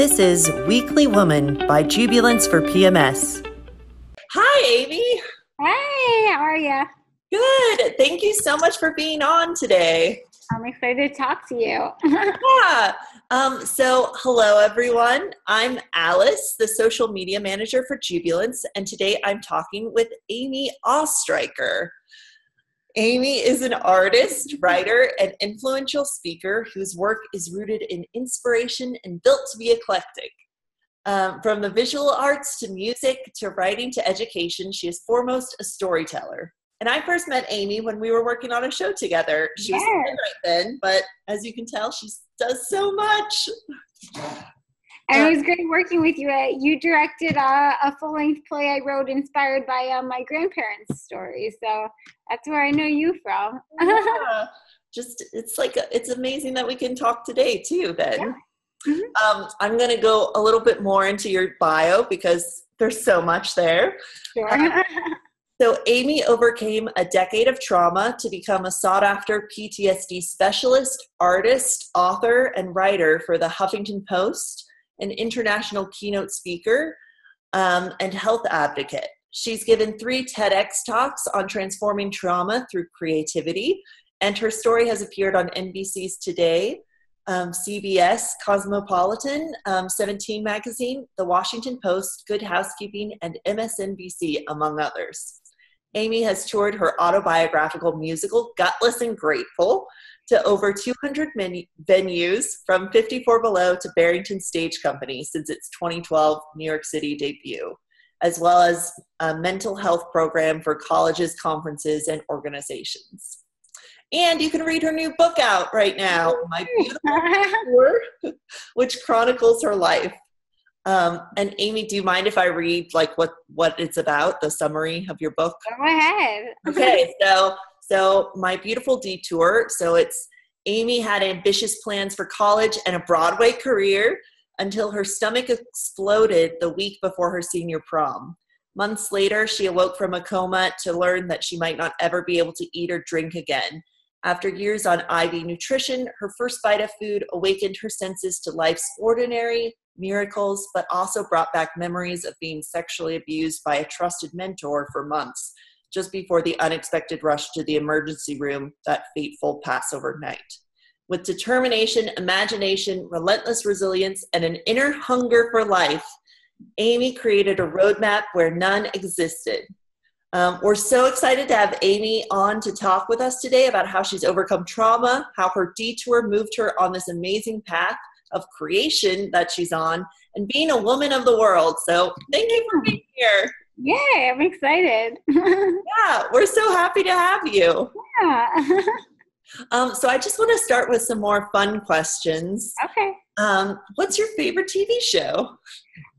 This is Weekly Woman by Jubilance for PMS. Hi, Amy. Hey, how are you? Good. Thank you so much for being on today. I'm excited to talk to you. yeah. Um, so, hello, everyone. I'm Alice, the social media manager for Jubilance, and today I'm talking with Amy Oestreicher. Amy is an artist, writer, and influential speaker whose work is rooted in inspiration and built to be eclectic. Um, from the visual arts to music to writing to education, she is foremost a storyteller. And I first met Amy when we were working on a show together. She yes. was right then, but as you can tell, she does so much. And it was great working with you. Uh, you directed a, a full length play I wrote inspired by uh, my grandparents' stories. So that's where I know you from. yeah. Just, it's like, a, it's amazing that we can talk today too, then. Yeah. Mm-hmm. Um, I'm going to go a little bit more into your bio because there's so much there. Sure. Um, so, Amy overcame a decade of trauma to become a sought after PTSD specialist, artist, author, and writer for the Huffington Post, an international keynote speaker, um, and health advocate. She's given three TEDx talks on transforming trauma through creativity, and her story has appeared on NBC's Today, um, CBS, Cosmopolitan, um, 17 Magazine, The Washington Post, Good Housekeeping, and MSNBC, among others. Amy has toured her autobiographical musical, Gutless and Grateful, to over 200 venues from 54 Below to Barrington Stage Company since its 2012 New York City debut, as well as a mental health program for colleges, conferences, and organizations. And you can read her new book out right now, My Beautiful Tour, which chronicles her life. Um, and Amy, do you mind if I read like what what it's about, the summary of your book? Go ahead. okay, so so my beautiful detour. So it's Amy had ambitious plans for college and a Broadway career until her stomach exploded the week before her senior prom. Months later, she awoke from a coma to learn that she might not ever be able to eat or drink again. After years on IV nutrition, her first bite of food awakened her senses to life's ordinary miracles, but also brought back memories of being sexually abused by a trusted mentor for months, just before the unexpected rush to the emergency room that fateful Passover night. With determination, imagination, relentless resilience, and an inner hunger for life, Amy created a roadmap where none existed. Um, we're so excited to have Amy on to talk with us today about how she's overcome trauma, how her detour moved her on this amazing path of creation that she's on, and being a woman of the world. So, thank you for being here. Yeah, I'm excited. yeah, we're so happy to have you. Yeah. um, so, I just want to start with some more fun questions. Okay. Um, what's your favorite TV show?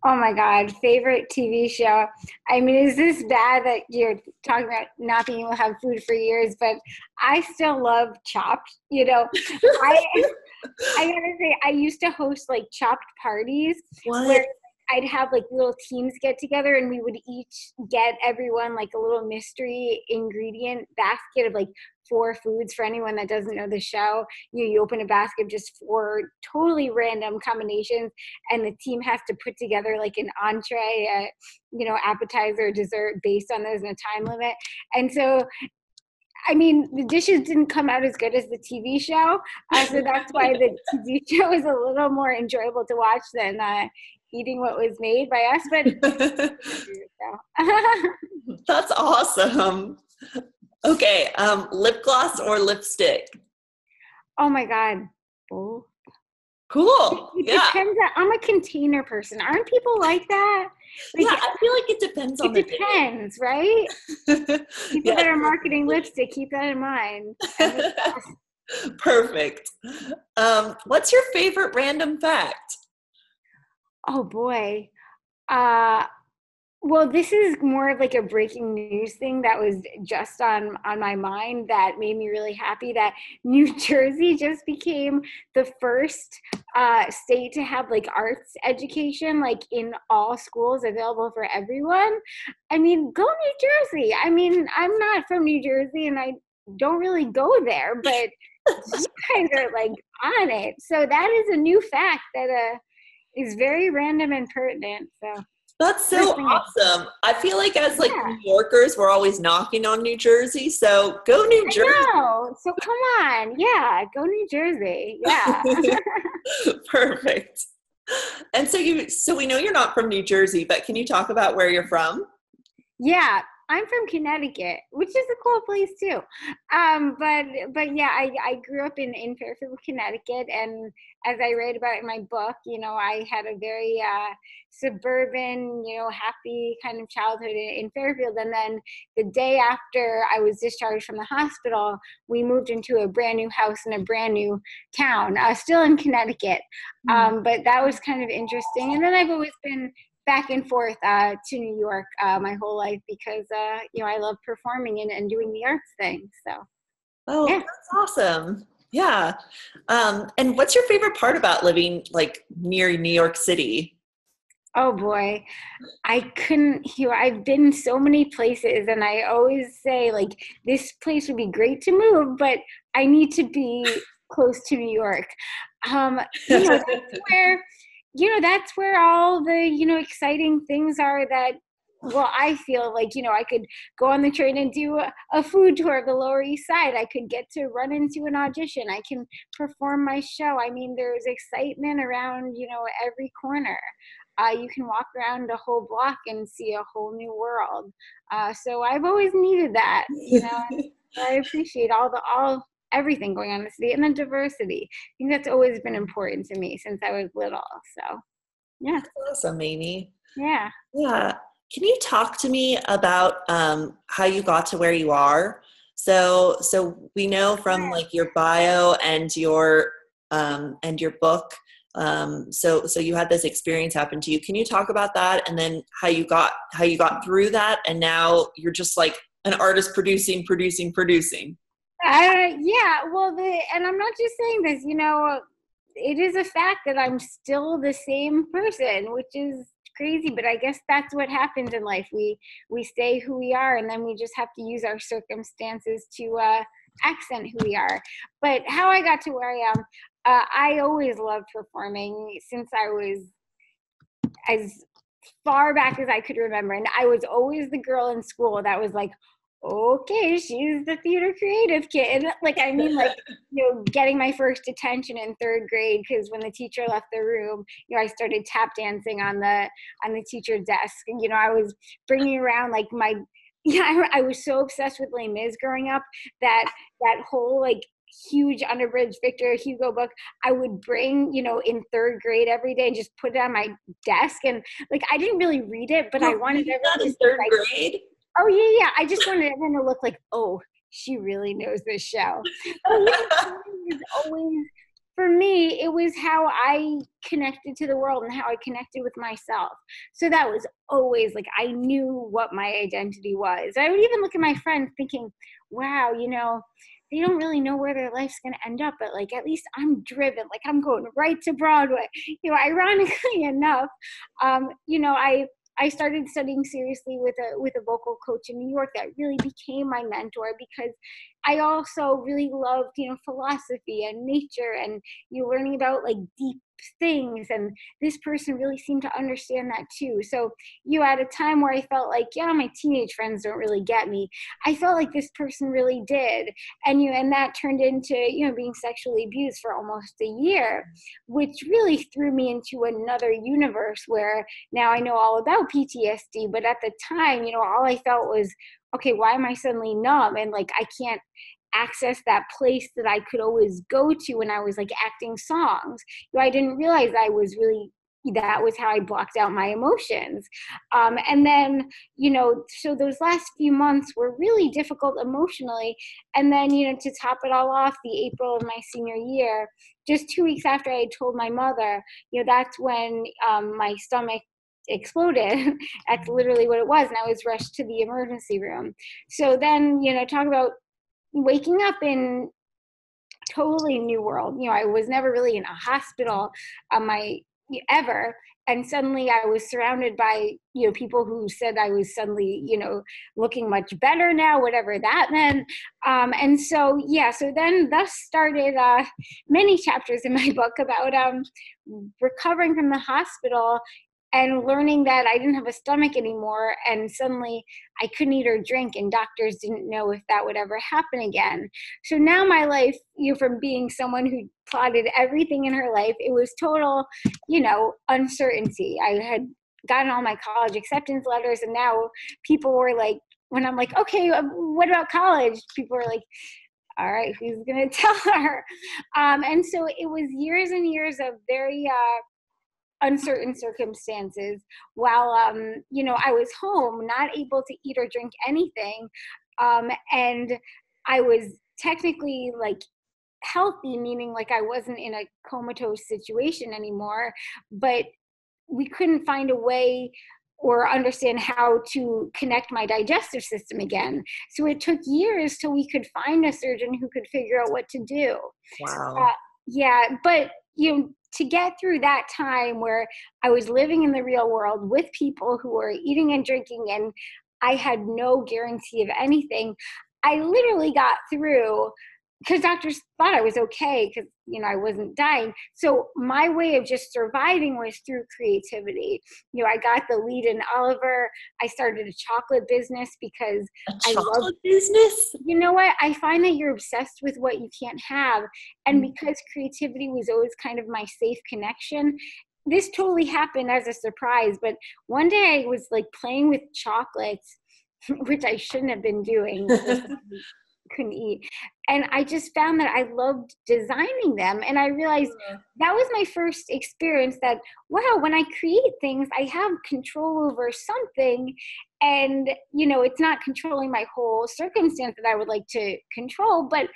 Oh my God, favorite TV show. I mean, is this bad that you're talking about not being able to have food for years? But I still love Chopped. You know, I I gotta say, I used to host like Chopped parties what? where I'd have like little teams get together and we would each get everyone like a little mystery ingredient basket of like four foods for anyone that doesn't know the show. You, you open a basket of just four totally random combinations and the team has to put together like an entree, a, you know, appetizer, dessert based on those in a time limit. And so I mean, the dishes didn't come out as good as the TV show, uh, so that's why the TV show is a little more enjoyable to watch than uh, eating what was made by us. But that's awesome. Okay, um, lip gloss or lipstick? Oh my god, both. Cool. It, it yeah. depends. On, I'm a container person. Aren't people like that? Like, yeah, I feel like it depends on. It depends, day. right? people yeah. that are marketing lipstick, keep that in mind. Perfect. Um, what's your favorite random fact? Oh boy. Uh, well, this is more of like a breaking news thing that was just on on my mind that made me really happy that New Jersey just became the first uh, state to have like arts education like in all schools available for everyone. I mean, go New Jersey. I mean, I'm not from New Jersey and I don't really go there, but you guys are like on it. So that is a new fact that uh is very random and pertinent. So that's so awesome. I feel like as like yeah. New Yorkers, we're always knocking on New Jersey. So go New Jersey. So come on. Yeah, go New Jersey. Yeah. Perfect. And so you so we know you're not from New Jersey, but can you talk about where you're from? Yeah, I'm from Connecticut, which is a cool place too. Um, but but yeah, I, I grew up in, in Fairfield, Connecticut, and as I write about in my book, you know, I had a very uh, suburban, you know, happy kind of childhood in, in, Fairfield. And then the day after I was discharged from the hospital, we moved into a brand new house in a brand new town, uh, still in Connecticut. Mm. Um, but that was kind of interesting. And then I've always been back and forth uh, to New York uh, my whole life because uh, you know I love performing and, and doing the arts thing. So, oh, yeah. that's awesome. Yeah. Um, and what's your favorite part about living like near New York City? Oh boy, I couldn't. You know, I've been so many places, and I always say like this place would be great to move, but I need to be close to New York. Um, you know, where you know that's where all the you know exciting things are that well i feel like you know i could go on the train and do a, a, food tour of the lower east side. I could get to run into an audition. I can perform my show. I mean there's excitement around you know every corner. Uh, you can walk around a whole block and see a whole new world. Uh, so i've always needed that you know? I appreciate all the all everything going on in the city and then diversity. I think that's always been important to me since I was little. So, yeah. That's awesome, Amy. Yeah. Yeah. Can you talk to me about um, how you got to where you are? So, so we know from like your bio and your um, and your book. Um, so, so you had this experience happen to you. Can you talk about that, and then how you got how you got through that, and now you're just like an artist producing, producing, producing. Uh, yeah, well, the and I'm not just saying this. You know, it is a fact that I'm still the same person, which is crazy. But I guess that's what happens in life. We we stay who we are, and then we just have to use our circumstances to uh, accent who we are. But how I got to where I am, uh, I always loved performing since I was as far back as I could remember, and I was always the girl in school that was like okay, she's the theater creative kid. Like, I mean, like, you know, getting my first attention in third grade because when the teacher left the room, you know, I started tap dancing on the on the teacher's desk. And you know, I was bringing around like my yeah, I, I was so obsessed with Les Mis growing up that that whole like huge unabridged Victor Hugo book I would bring, you know, in third grade every day and just put it on my desk. And like I didn't really read it, but I wanted everyone to third like, grade. Oh yeah, yeah. I just wanted everyone to look like, oh, she really knows this show. always for me, it was how I connected to the world and how I connected with myself. So that was always like I knew what my identity was. I would even look at my friends thinking, wow, you know, they don't really know where their life's going to end up, but like at least I'm driven. Like I'm going right to Broadway. You know, ironically enough, um, you know, I I started studying seriously with a with a vocal coach in New York that really became my mentor because I also really loved, you know, philosophy and nature and you learning about like deep things and this person really seemed to understand that too so you know, at a time where i felt like yeah my teenage friends don't really get me i felt like this person really did and you know, and that turned into you know being sexually abused for almost a year which really threw me into another universe where now i know all about ptsd but at the time you know all i felt was okay, why am I suddenly numb? And like, I can't access that place that I could always go to when I was like acting songs. You know, I didn't realize I was really that was how I blocked out my emotions. Um, and then, you know, so those last few months were really difficult emotionally. And then, you know, to top it all off, the April of my senior year, just two weeks after I had told my mother, you know, that's when um, my stomach exploded. That's literally what it was. And I was rushed to the emergency room. So then, you know, talk about waking up in totally new world. You know, I was never really in a hospital. Um, my ever and suddenly i was surrounded by you know people who said i was suddenly you know looking much better now whatever that meant um, and so yeah so then thus started uh, many chapters in my book about um, recovering from the hospital and learning that I didn't have a stomach anymore, and suddenly I couldn't eat or drink, and doctors didn't know if that would ever happen again. So now my life, you know, from being someone who plotted everything in her life, it was total, you know, uncertainty. I had gotten all my college acceptance letters, and now people were like, when I'm like, okay, um, what about college? People were like, all right, who's gonna tell her? Um, and so it was years and years of very uh, uncertain circumstances while um, you know i was home not able to eat or drink anything um, and i was technically like healthy meaning like i wasn't in a comatose situation anymore but we couldn't find a way or understand how to connect my digestive system again. So it took years till we could find a surgeon who could figure out what to do. Wow. Uh, yeah, but you know, to get through that time where I was living in the real world with people who were eating and drinking and I had no guarantee of anything, I literally got through because doctors thought I was okay because you know I wasn't dying. So my way of just surviving was through creativity. You know, I got the lead in Oliver. I started a chocolate business because a I chocolate business. You know what? I find that you're obsessed with what you can't have, and mm. because creativity was always kind of my safe connection. This totally happened as a surprise, but one day I was like playing with chocolates, which I shouldn't have been doing. couldn't eat. And I just found that I loved designing them. And I realized that was my first experience that, wow, when I create things, I have control over something. And, you know, it's not controlling my whole circumstance that I would like to control, but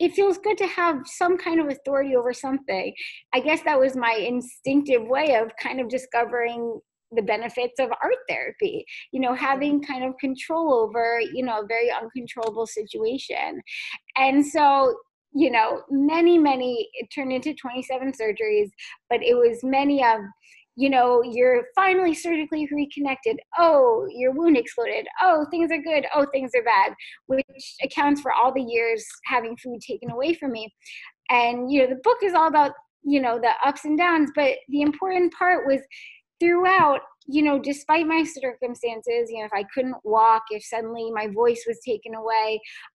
it feels good to have some kind of authority over something. I guess that was my instinctive way of kind of discovering the benefits of art therapy you know having kind of control over you know a very uncontrollable situation. And so you know many many it turned into 27 surgeries but it was many of you know you're finally surgically reconnected. Oh your wound exploded. Oh things are good. Oh things are bad which accounts for all the years having food taken away from me. And you know the book is all about you know the ups and downs but the important part was throughout you know despite my circumstances you know if i couldn't walk if suddenly my voice was taken away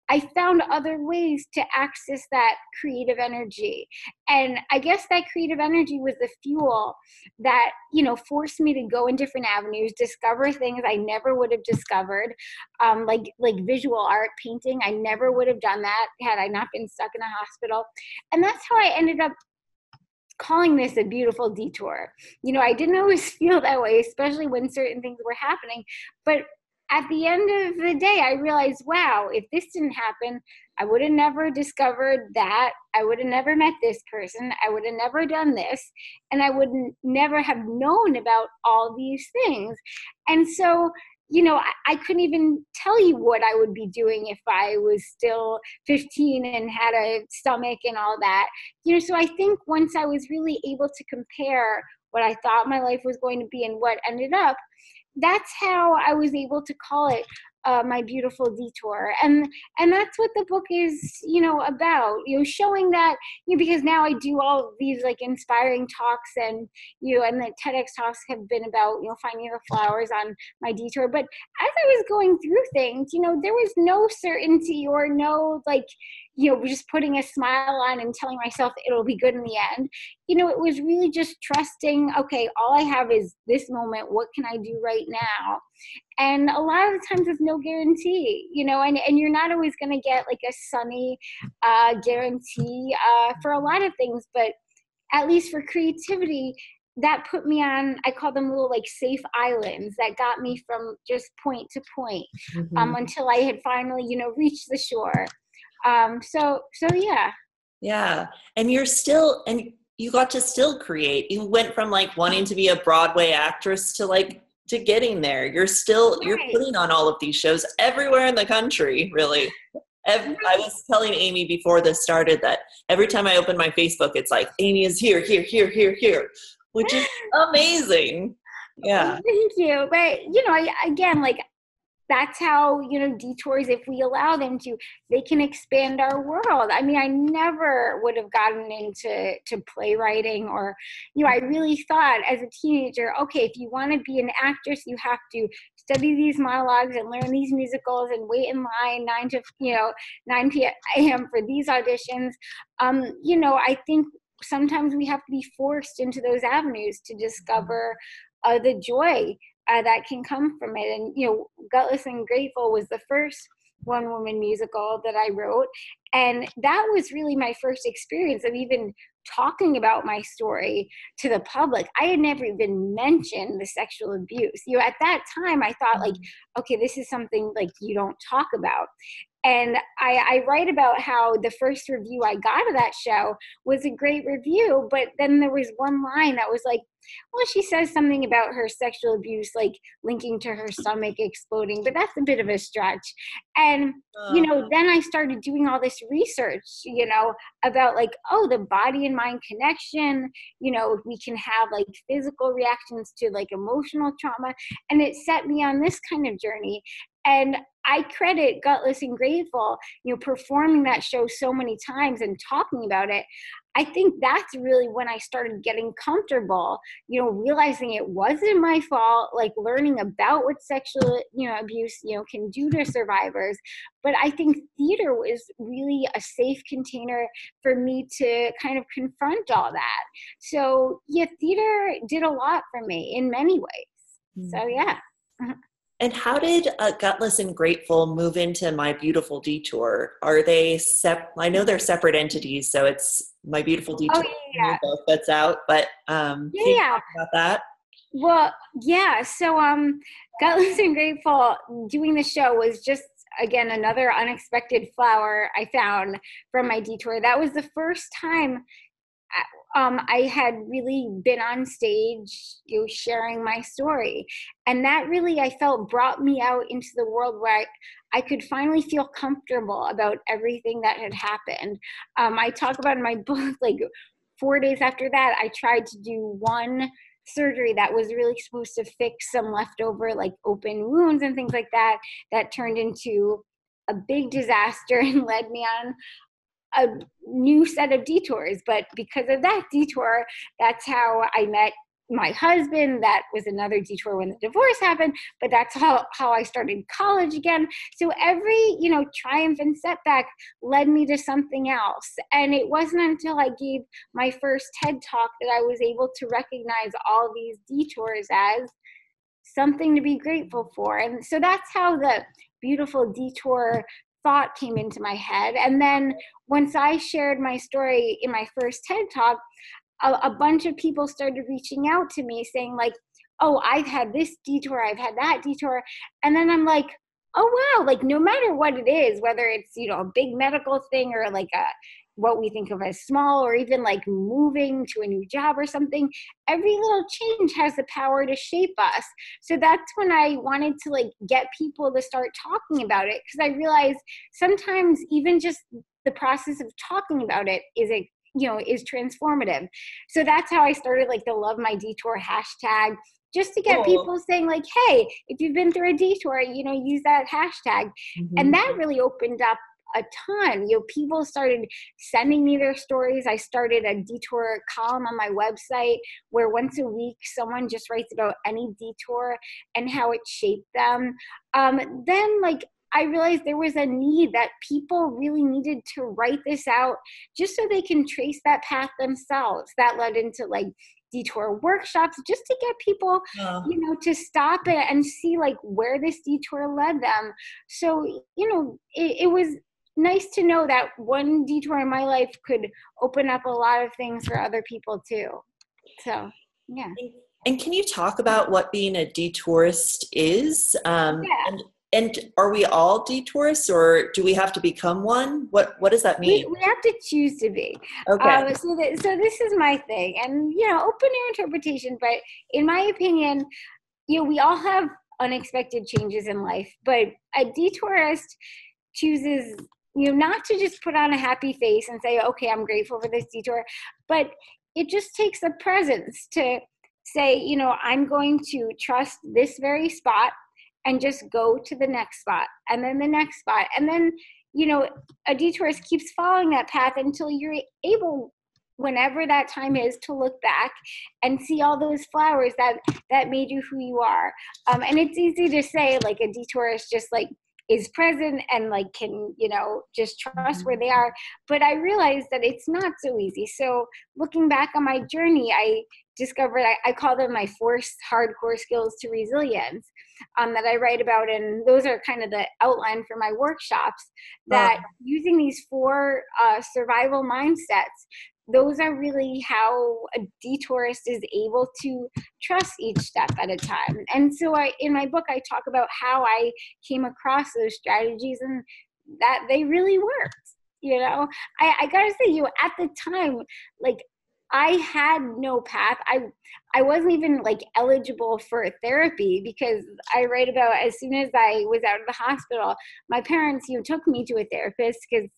i found other ways to access that creative energy. And i guess that creative energy was the fuel that you know forced me to go in different avenues discover things i never would have discovered um, like like visual art painting. I never would have done that had i not been stuck in a hospital. And that's how i ended up calling this a beautiful detour. You know, I didn't always feel that way, especially when certain things were happening. But at the end of the day, I realized, wow, if this didn't happen, I would have never discovered that. I would have never met this person. I would have never done this. And I would never have known about all these things. And so you know, I, I, couldn't even tell you what I would be doing if I was still 15 and had a stomach and all that. You know, so I think once I was really able to compare what I thought my life was going to be and what ended up, that's how I was able to call it uh, my beautiful detour. And and that's what the book is you know about you know showing that you know because now i do all these like inspiring talks and you know and the tedx talks have been about you know finding the flowers on my detour. But as i was going through things you know there was no certainty or no like you know just putting a smile on and telling myself it'll be good in the end. You know it was really just trusting okay all i have is this moment. What can i do right now and a lot of the times there's no guarantee you know and, and you're not always going to get like a sunny uh, guarantee uh, for a lot of things but at least for creativity that put me on i call them little like safe islands that got me from just point to point um, mm-hmm. um, until i had finally you know reached the shore. Um so so yeah. Yeah and you're still and you got to still create. You went from like wanting to be a broadway actress to like to getting there you're still right. you're putting on all of these shows everywhere in the country really Every, I was telling Amy before this started that every time I open my Facebook, it's like Amy is here, here, here, here, here. which is amazing. Yeah. Thank you. But, you know, again, like that's how you know detours if we allow them to they can expand our world. I mean i never would have gotten into to playwriting or you know i really thought as a teenager okay if you want to be an actress you have to study these monologues and learn these musicals and wait in line 9 to you know 9 p.m for these auditions. Um you know i think sometimes we have to be forced into those avenues to discover uh, the joy uh, that can come from it. And, you know, Gutless and Grateful was the first one woman musical that I wrote. And that was really my first experience of even talking about my story to the public. I had never even mentioned the sexual abuse. You know, at that time I thought like, mm-hmm. okay, this is something like you don't talk about. And I, I write about how the first review I got of that show was a great review, but then there was one line that was like, well, she says something about her sexual abuse, like linking to her stomach exploding, but that's a bit of a stretch. And, you know, oh. then I started doing all this research, you know, about like, oh, the body and mind connection, you know, we can have like physical reactions to like emotional trauma. And it set me on this kind of journey. And I credit Gutless and Grateful, you know, performing that show so many times and talking about it. I think that's really when I started getting comfortable, you know, realizing it wasn't my fault, like learning about what sexual, you know, abuse, you know, can do to survivors. But I think theater was really a safe container for me to kind of confront all that. So, yeah, theater did a lot for me in many ways. Mm-hmm. So, yeah. And how did uh, Gutless and Grateful move into My Beautiful Detour? Are they sep? I know they're separate entities, so it's My Beautiful oh, Detour. Oh, yeah. Both that's out, but um, yeah, about that. Well, yeah. So, um, Gutless and Grateful doing the show was just again another unexpected flower I found from my detour. That was the first time um, I had really been on stage, you know, sharing my story. And that really, I felt, brought me out into the world where I, I could finally feel comfortable about everything that had happened. Um, I talk about in my book, like four days after that, I tried to do one surgery that was really supposed to fix some leftover, like open wounds and things like that, that turned into a big disaster and led me on a new set of detours. But because of that detour, that's how I met my husband. That was another detour when the divorce happened, but that's how, how I started college again. So every, you know, triumph and setback led me to something else. And it wasn't until I gave my first TED talk that I was able to recognize all these detours as something to be grateful for. And so that's how the beautiful detour thought came into my head. And then once I shared my story in my first TED talk, a, a, bunch of people started reaching out to me saying, like, oh, I've had this detour, I've had that detour. And then I'm like, oh, wow, like no matter what it is, whether it's, you know, a big medical thing or like a, what we think of as small or even like moving to a new job or something every little change has the power to shape us so that's when i wanted to like get people to start talking about it because i realized sometimes even just the process of talking about it is a you know is transformative so that's how i started like the love my detour hashtag just to get cool. people saying like hey if you've been through a detour you know use that hashtag mm-hmm. and that really opened up a ton. You know, people started sending me their stories. I started a detour column on my website where once a week someone just writes about any detour and how it shaped them. Um, then, like, I realized there was a need that people really needed to write this out just so they can trace that path themselves. That led into like detour workshops just to get people you know to stop it and see like where this detour led them so you know it, it was nice to know that one detour in my life could open up a lot of things for other people too. So, yeah. And can you talk about what being a detourist is? Um, yeah. And, and are we all detourists, or do we have to become one? What What does that mean? We, we have to choose to be. Okay. Um, so, that, so this is my thing, and you know, open air interpretation. But in my opinion, you know, we all have unexpected changes in life, but a detourist chooses you know not to just put on a happy face and say okay i'm grateful for this detour but it just takes a presence to say, you know, I'm going to trust this very spot and just go to the next spot and then the next spot. And then, you know, a detourist keeps following that path until you're able whenever that time is to look back and see all those flowers that that made you who you are um, and it's easy to say like a detourist just like is present and like can you know just trust where they are. But i realized that it's not so easy. So looking back on my journey i discovered i, I call them my force hardcore skills to resilience um, that i write about and those are kind of the outline for my workshops that using these four uh, survival mindsets those are really how a detourist is able to trust each step at a time. And so I in my book I talk about how I came across those strategies and that they really worked. You know, I, I gotta say, you at the time, like I had no path. I I wasn't even like eligible for therapy because I write about as soon as I was out of the hospital, my parents you know, took me to a therapist because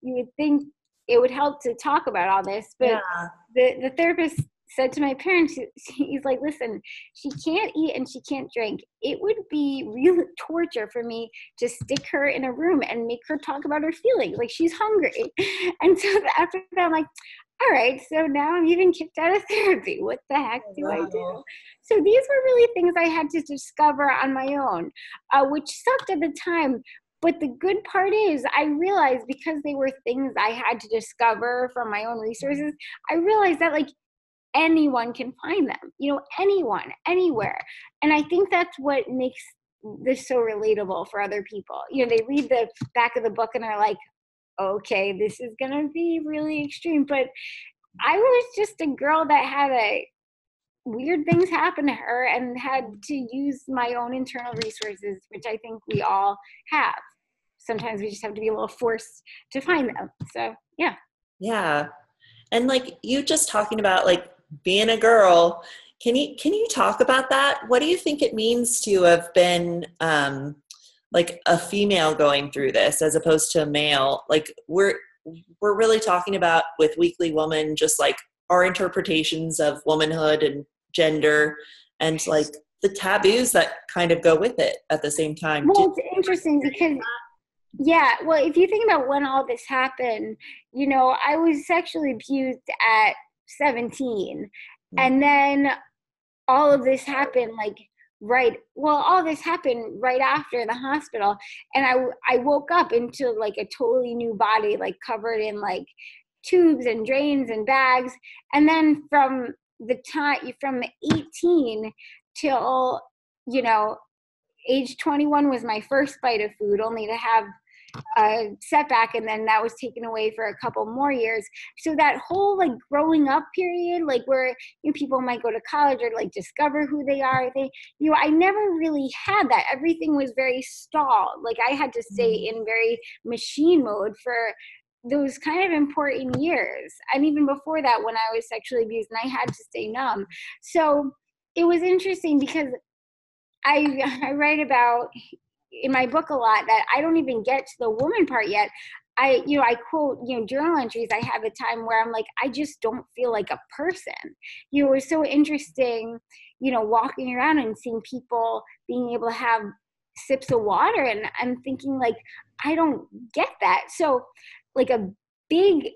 you would think it would help to talk about all this. But yeah. the, the therapist said to my parents, he's like, listen, she can't eat and she can't drink. It would be real torture for me to stick her in a room and make her talk about her feelings. Like she's hungry. And so after that, I'm like, all right, so now I'm even kicked out of therapy. What the heck do wow. I do? So these were really things I had to discover on my own, uh, which sucked at the time. But the good part is, I realized because they were things I had to discover from my own resources, I realized that like anyone can find them, you know, anyone, anywhere. And I think that's what makes this so relatable for other people. You know, they read the back of the book and are like, okay, this is to be really extreme. But I was just a girl that had a weird things happen to her and had to use my own internal resources, which I think we all have. Sometimes we just have to be a little forced to find them. So, yeah. Yeah. And like you just talking about like being a girl, can you can you talk about that? What do you think it means to have been um like a female going through this as opposed to a male? Like we're we're really talking about with Weekly Woman just like our interpretations of womanhood and gender and like the taboos that kind of go with it at the same time. Well, it's interesting because yeah, well, if you think about when all this happened, you know, I was sexually abused at 17. Mm-hmm. And then all of this happened like right well all this happened right after the hospital and i i woke up into like a totally new body like covered in like tubes and drains and bags and then from the time from 18 till you know age 21 was my first bite of food only to have a setback and then that was taken away for a couple more years so that whole like growing up period like where you know, people might go to college or like discover who they are they you know i never really had that everything was very stalled like i had to stay mm-hmm. in very machine mode for those kind of important years. And even before that, when I was sexually abused and I had to stay numb. So it was interesting because I, I write about in my book a lot that I don't even get to the woman part yet. I, you know, I quote, you know, journal entries I have a time where I'm like, I just don't feel like a person. You know, it was so interesting, you know, walking around and seeing people being able to have sips of water and I'm thinking like, I don't get that. So like a big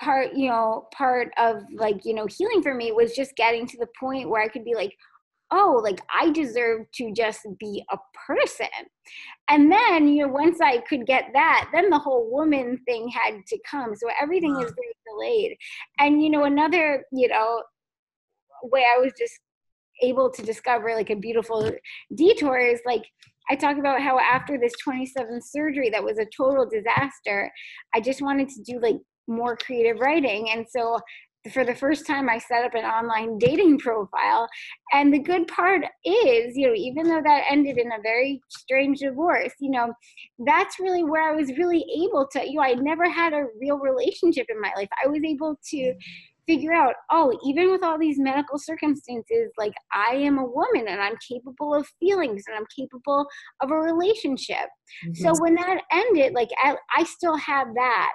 part you know part of like you know healing for me was just getting to the point where i could be like oh like i deserve to just be a person. And then you know once i could get that then the whole woman thing had to come. So everything was very delayed. And you know another you know way i was just able to discover like a beautiful detour is like I talk about how after this 27th surgery that was a total disaster, I just wanted to do like more creative writing. And so for the first time I set up an online dating profile. And the good part is, you know, even though that ended in a very strange divorce, you know, that's really where I was really able to, you know, I never had a real relationship in my life. I was able to figure out, oh, even with all these medical circumstances, like I am a woman and I'm capable of feelings and I'm capable of a relationship. Mm-hmm. So when that ended, like I, I still have that.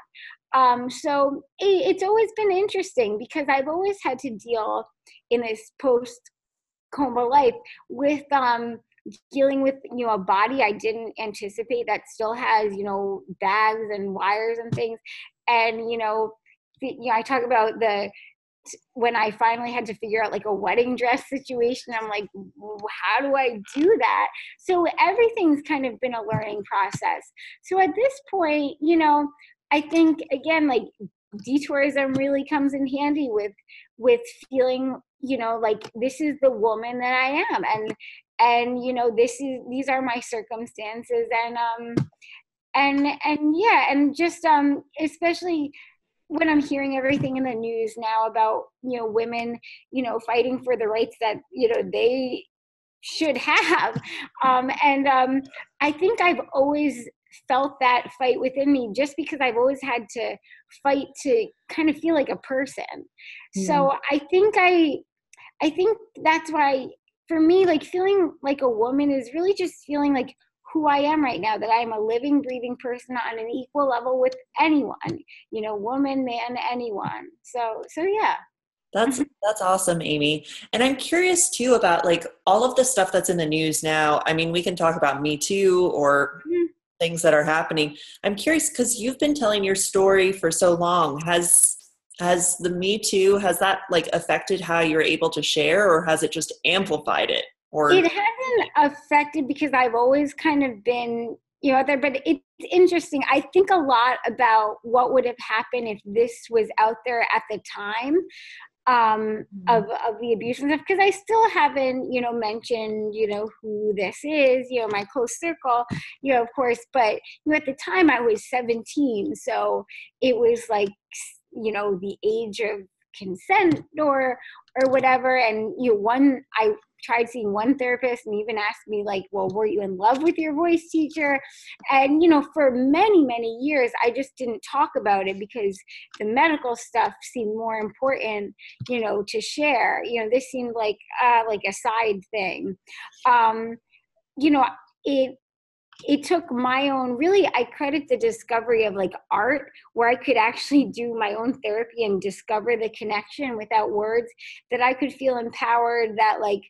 Um, so it, it's always been interesting because I've always had to deal in this post coma life with um, dealing with you know a body I didn't anticipate that still has you know bags and wires and things, and you know, the, you know I talk about the when I finally had to figure out like a wedding dress situation, I'm like, how do I do that? So everything's kind of been a learning process. So at this point, you know, I think again, like detourism really comes in handy with with feeling you know like this is the woman that i am and and you know this is these are my circumstances and um and and yeah and just um especially when i'm hearing everything in the news now about you know women you know fighting for the rights that you know they should have um and um i think i've always felt that fight within me just because i've always had to fight to kind of feel like a person mm. so i think i i think that's why for me, like feeling like a woman is really just feeling like who I am right now, that I am a living, breathing person on an equal level with anyone, you know, woman, man, anyone. So, so yeah. That's that's awesome, Amy. And I'm curious too about like all of the stuff that's in the news now. I mean, we can talk about Me Too or mm-hmm. Things that are happening. I'm curious because you've been telling your story for so long. Has has the me too has that like affected how you're able to share or has it just amplified it or it hasn't affected because i've always kind of been you know there but it's interesting i think a lot about what would have happened if this was out there at the time um, mm-hmm. of, of the abuse and stuff because I still haven't, you know, mentioned, you know, who this is, you know, my close circle, you know, of course, but you know, at the time I was 17, so it was like you know the age of consent or or whatever and you know one i tried seeing one therapist and even asked me like well were you in love with your voice teacher? And you know for many many years i just didn't talk about it because the medical stuff seemed more important you know to share. You know this seemed like uh like a side thing. Um you know it it took my own really i credit the discovery of like art where i could actually do my own therapy and discover the connection without words that i could feel empowered that like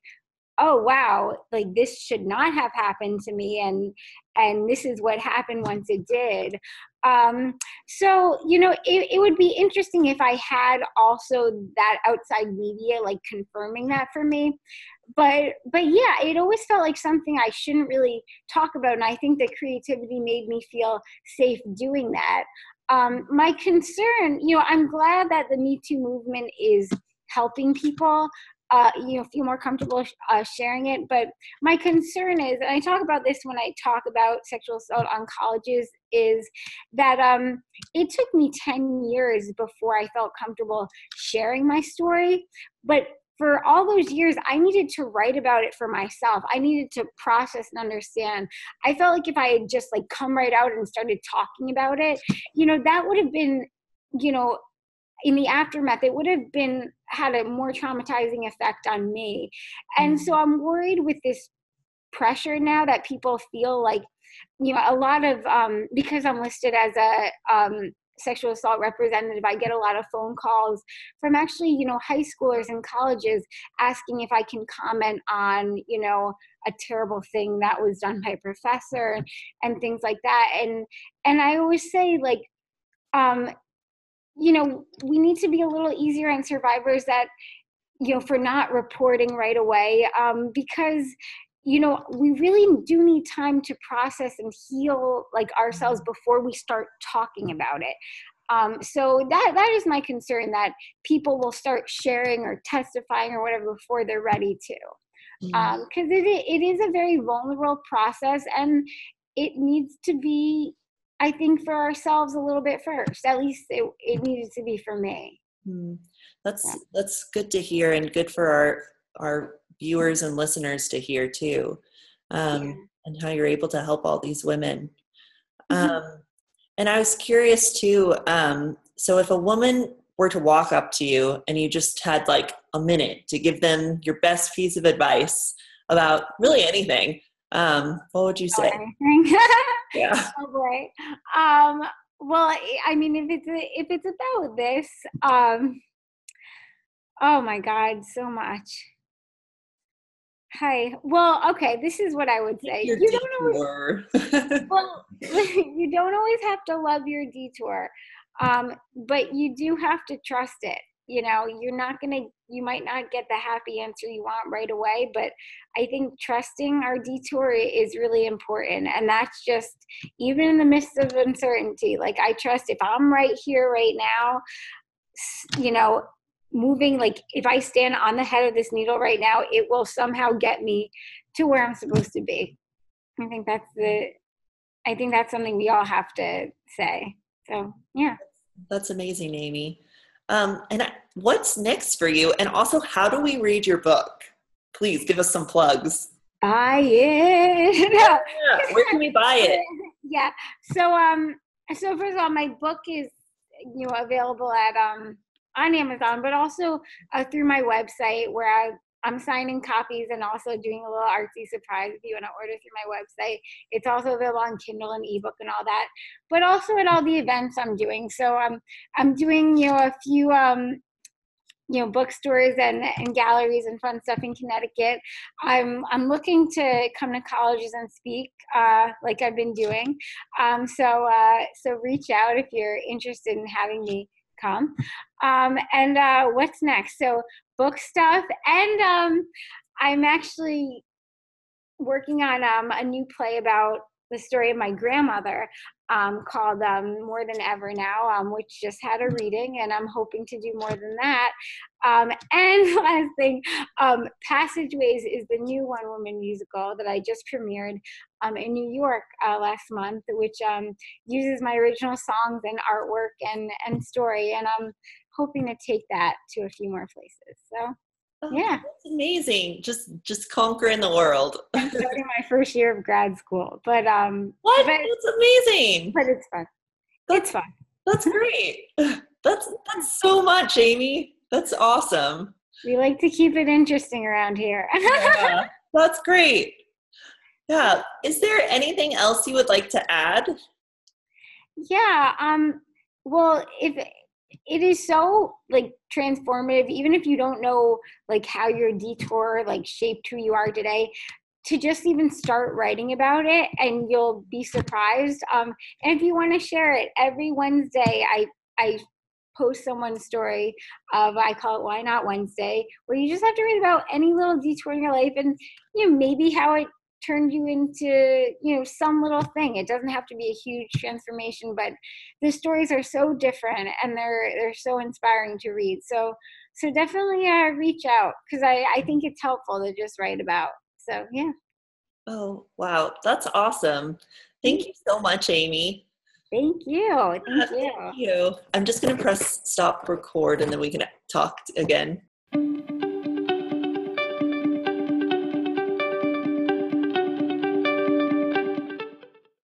oh wow like this should not have happened to me and and this is what happened once it did. Um so you know it, it would be interesting if i had also that outside media like confirming that for me but but yeah it always felt like something i shouldn't really talk about and i think that creativity made me feel safe doing that. Um, my concern you know i'm glad that the me too movement is helping people uh, you know feel more comfortable uh, sharing it but my concern is and i talk about this when i talk about sexual assault on colleges is that um, it took me 10 years before i felt comfortable sharing my story but for all those years i needed to write about it for myself. I needed to process and understand. I felt like if i had just like come right out and started talking about it you know that would have been you know in the aftermath it would have been had a more traumatizing effect on me. And so mm. i'm worried with this pressure now that people feel like you know a lot of um because i'm listed as a um sexual assault representative i get a lot of phone calls from actually you know high schoolers and colleges asking if i can comment on you know a terrible thing that was done by a professor and things like that. And and i always say like um you know we need to be a little easier on survivors that you know for not reporting right away um, because you know we really do need time to process and heal like ourselves before we start talking about it. Um, so that that is my concern that people will start sharing or testifying or whatever before they're ready to. Because um, it, it is a very vulnerable process and it needs to be i think for ourselves a little bit first. At least it, it needed to be for me. Mm. that's yeah. that's good to hear and good for our our viewers and listeners to hear too um, yeah. and how you're able to help all these women mm-hmm. um, and i was curious too um, so if a woman were to walk up to you and you just had like a minute to give them your best piece of advice about really anything um, what would you say yeah oh boy um, well, I mean, if it's if it's about this, um, oh my God, so much. Hi. Well, okay. This is what I would say. Your you don't always, well, you don't always have to love your detour, um, but you do have to trust it. You know, you're not gonna. You might not get the happy answer you want right away, but I think trusting our detour is really important, and that's just even in the midst of uncertainty. Like I trust if I'm right here right now, you know moving like if i stand on the head of this needle right now it will somehow get me to where i'm supposed to be. I think that's the i think that's something we all have to say. So yeah. That's amazing amy. Um, and what's next for you? And also how do we read your book? Please give us some plugs. Buy it. Yeah, where can we buy it? Yeah. So um so first of all my book is you know available at um on Amazon, but also uh, through my website where I, I'm signing copies and also doing a little artsy surprise if you want to order through my website. It's also available on Kindle and ebook and all that, but also at all the events I'm doing. So I'm I'm doing you know a few um, you know bookstores and, and galleries and fun stuff in Connecticut. I'm I'm looking to come to colleges and speak uh, like I've been doing. Um, so uh, so reach out if you're interested in having me come. Um, and uh, what's next? So book stuff, and um, I'm actually working on um, a new play about the story of my grandmother um, called um, More Than Ever Now, um, which just had a reading, and I'm hoping to do more than that. Um, and last thing, um, Passageways is the new one woman musical that I just premiered um, in New York uh, last month, which uses my original songs and artwork and, and story. And I'm hoping to take that to a few more places. So Oh, yeah, it's amazing. Just just conquering the world. starting my first year of grad school, but um, what? But, that's amazing. But it's fun. That's, it's fun. That's great. That's that's so much, Amy. That's awesome. We like to keep it interesting around here. yeah, that's great. Yeah. Is there anything else you would like to add? Yeah. Um. Well, if it is so like transformative even if you don't know like how your detour like shaped who you are today to just even start writing about it and you'll be surprised. Um and if you want to share it every wednesday i i post someone's story of i call it why not wednesday where you just have to write about any little detour in your life and you know maybe how it turned you into you know some little thing. It doesn't have to be a huge transformation but the stories are so different and they're they're so inspiring to read. So so definitely uh, reach out because I, I think it's helpful to just write about. So yeah. Oh wow. That's awesome. Thank you so much amy. Thank you. Thank you, thank you. i'm just going to press stop record and then we can talk again